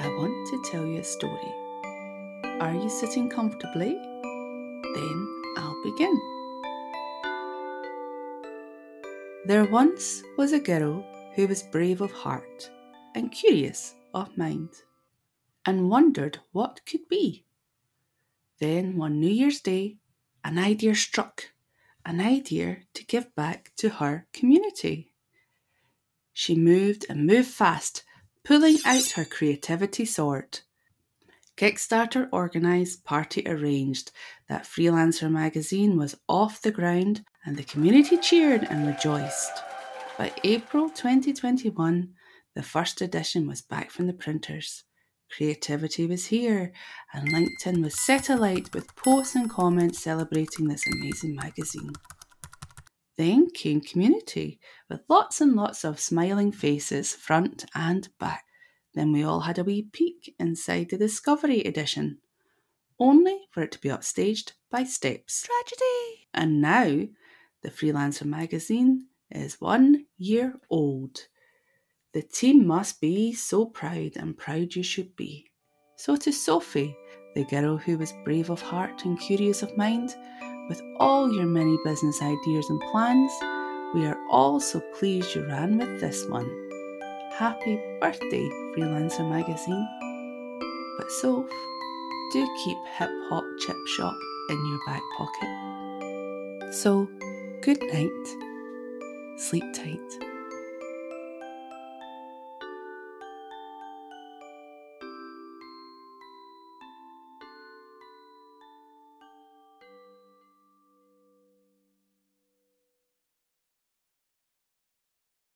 want to tell you a story. Are you sitting comfortably? Then I'll begin. There once was a girl who was brave of heart and curious of mind, and wondered what could be. Then one New Year's Day, an idea struck an idea to give back to her community. She moved and moved fast, pulling out her creativity sword. Kickstarter organised, party arranged. That freelancer magazine was off the ground and the community cheered and rejoiced. By April 2021, the first edition was back from the printers. Creativity was here, and LinkedIn was set alight with posts and comments celebrating this amazing magazine. Then came Community, with lots and lots of smiling faces front and back. Then we all had a wee peek inside the Discovery edition, only for it to be upstaged by Steps. Tragedy! And now, the Freelancer magazine is one year old. The team must be so proud, and proud you should be. So to Sophie, the girl who was brave of heart and curious of mind, with all your many business ideas and plans, we are all so pleased you ran with this one. Happy birthday, Freelancer Magazine. But so, do keep Hip Hop Chip Shop in your back pocket. So, good night. Sleep tight.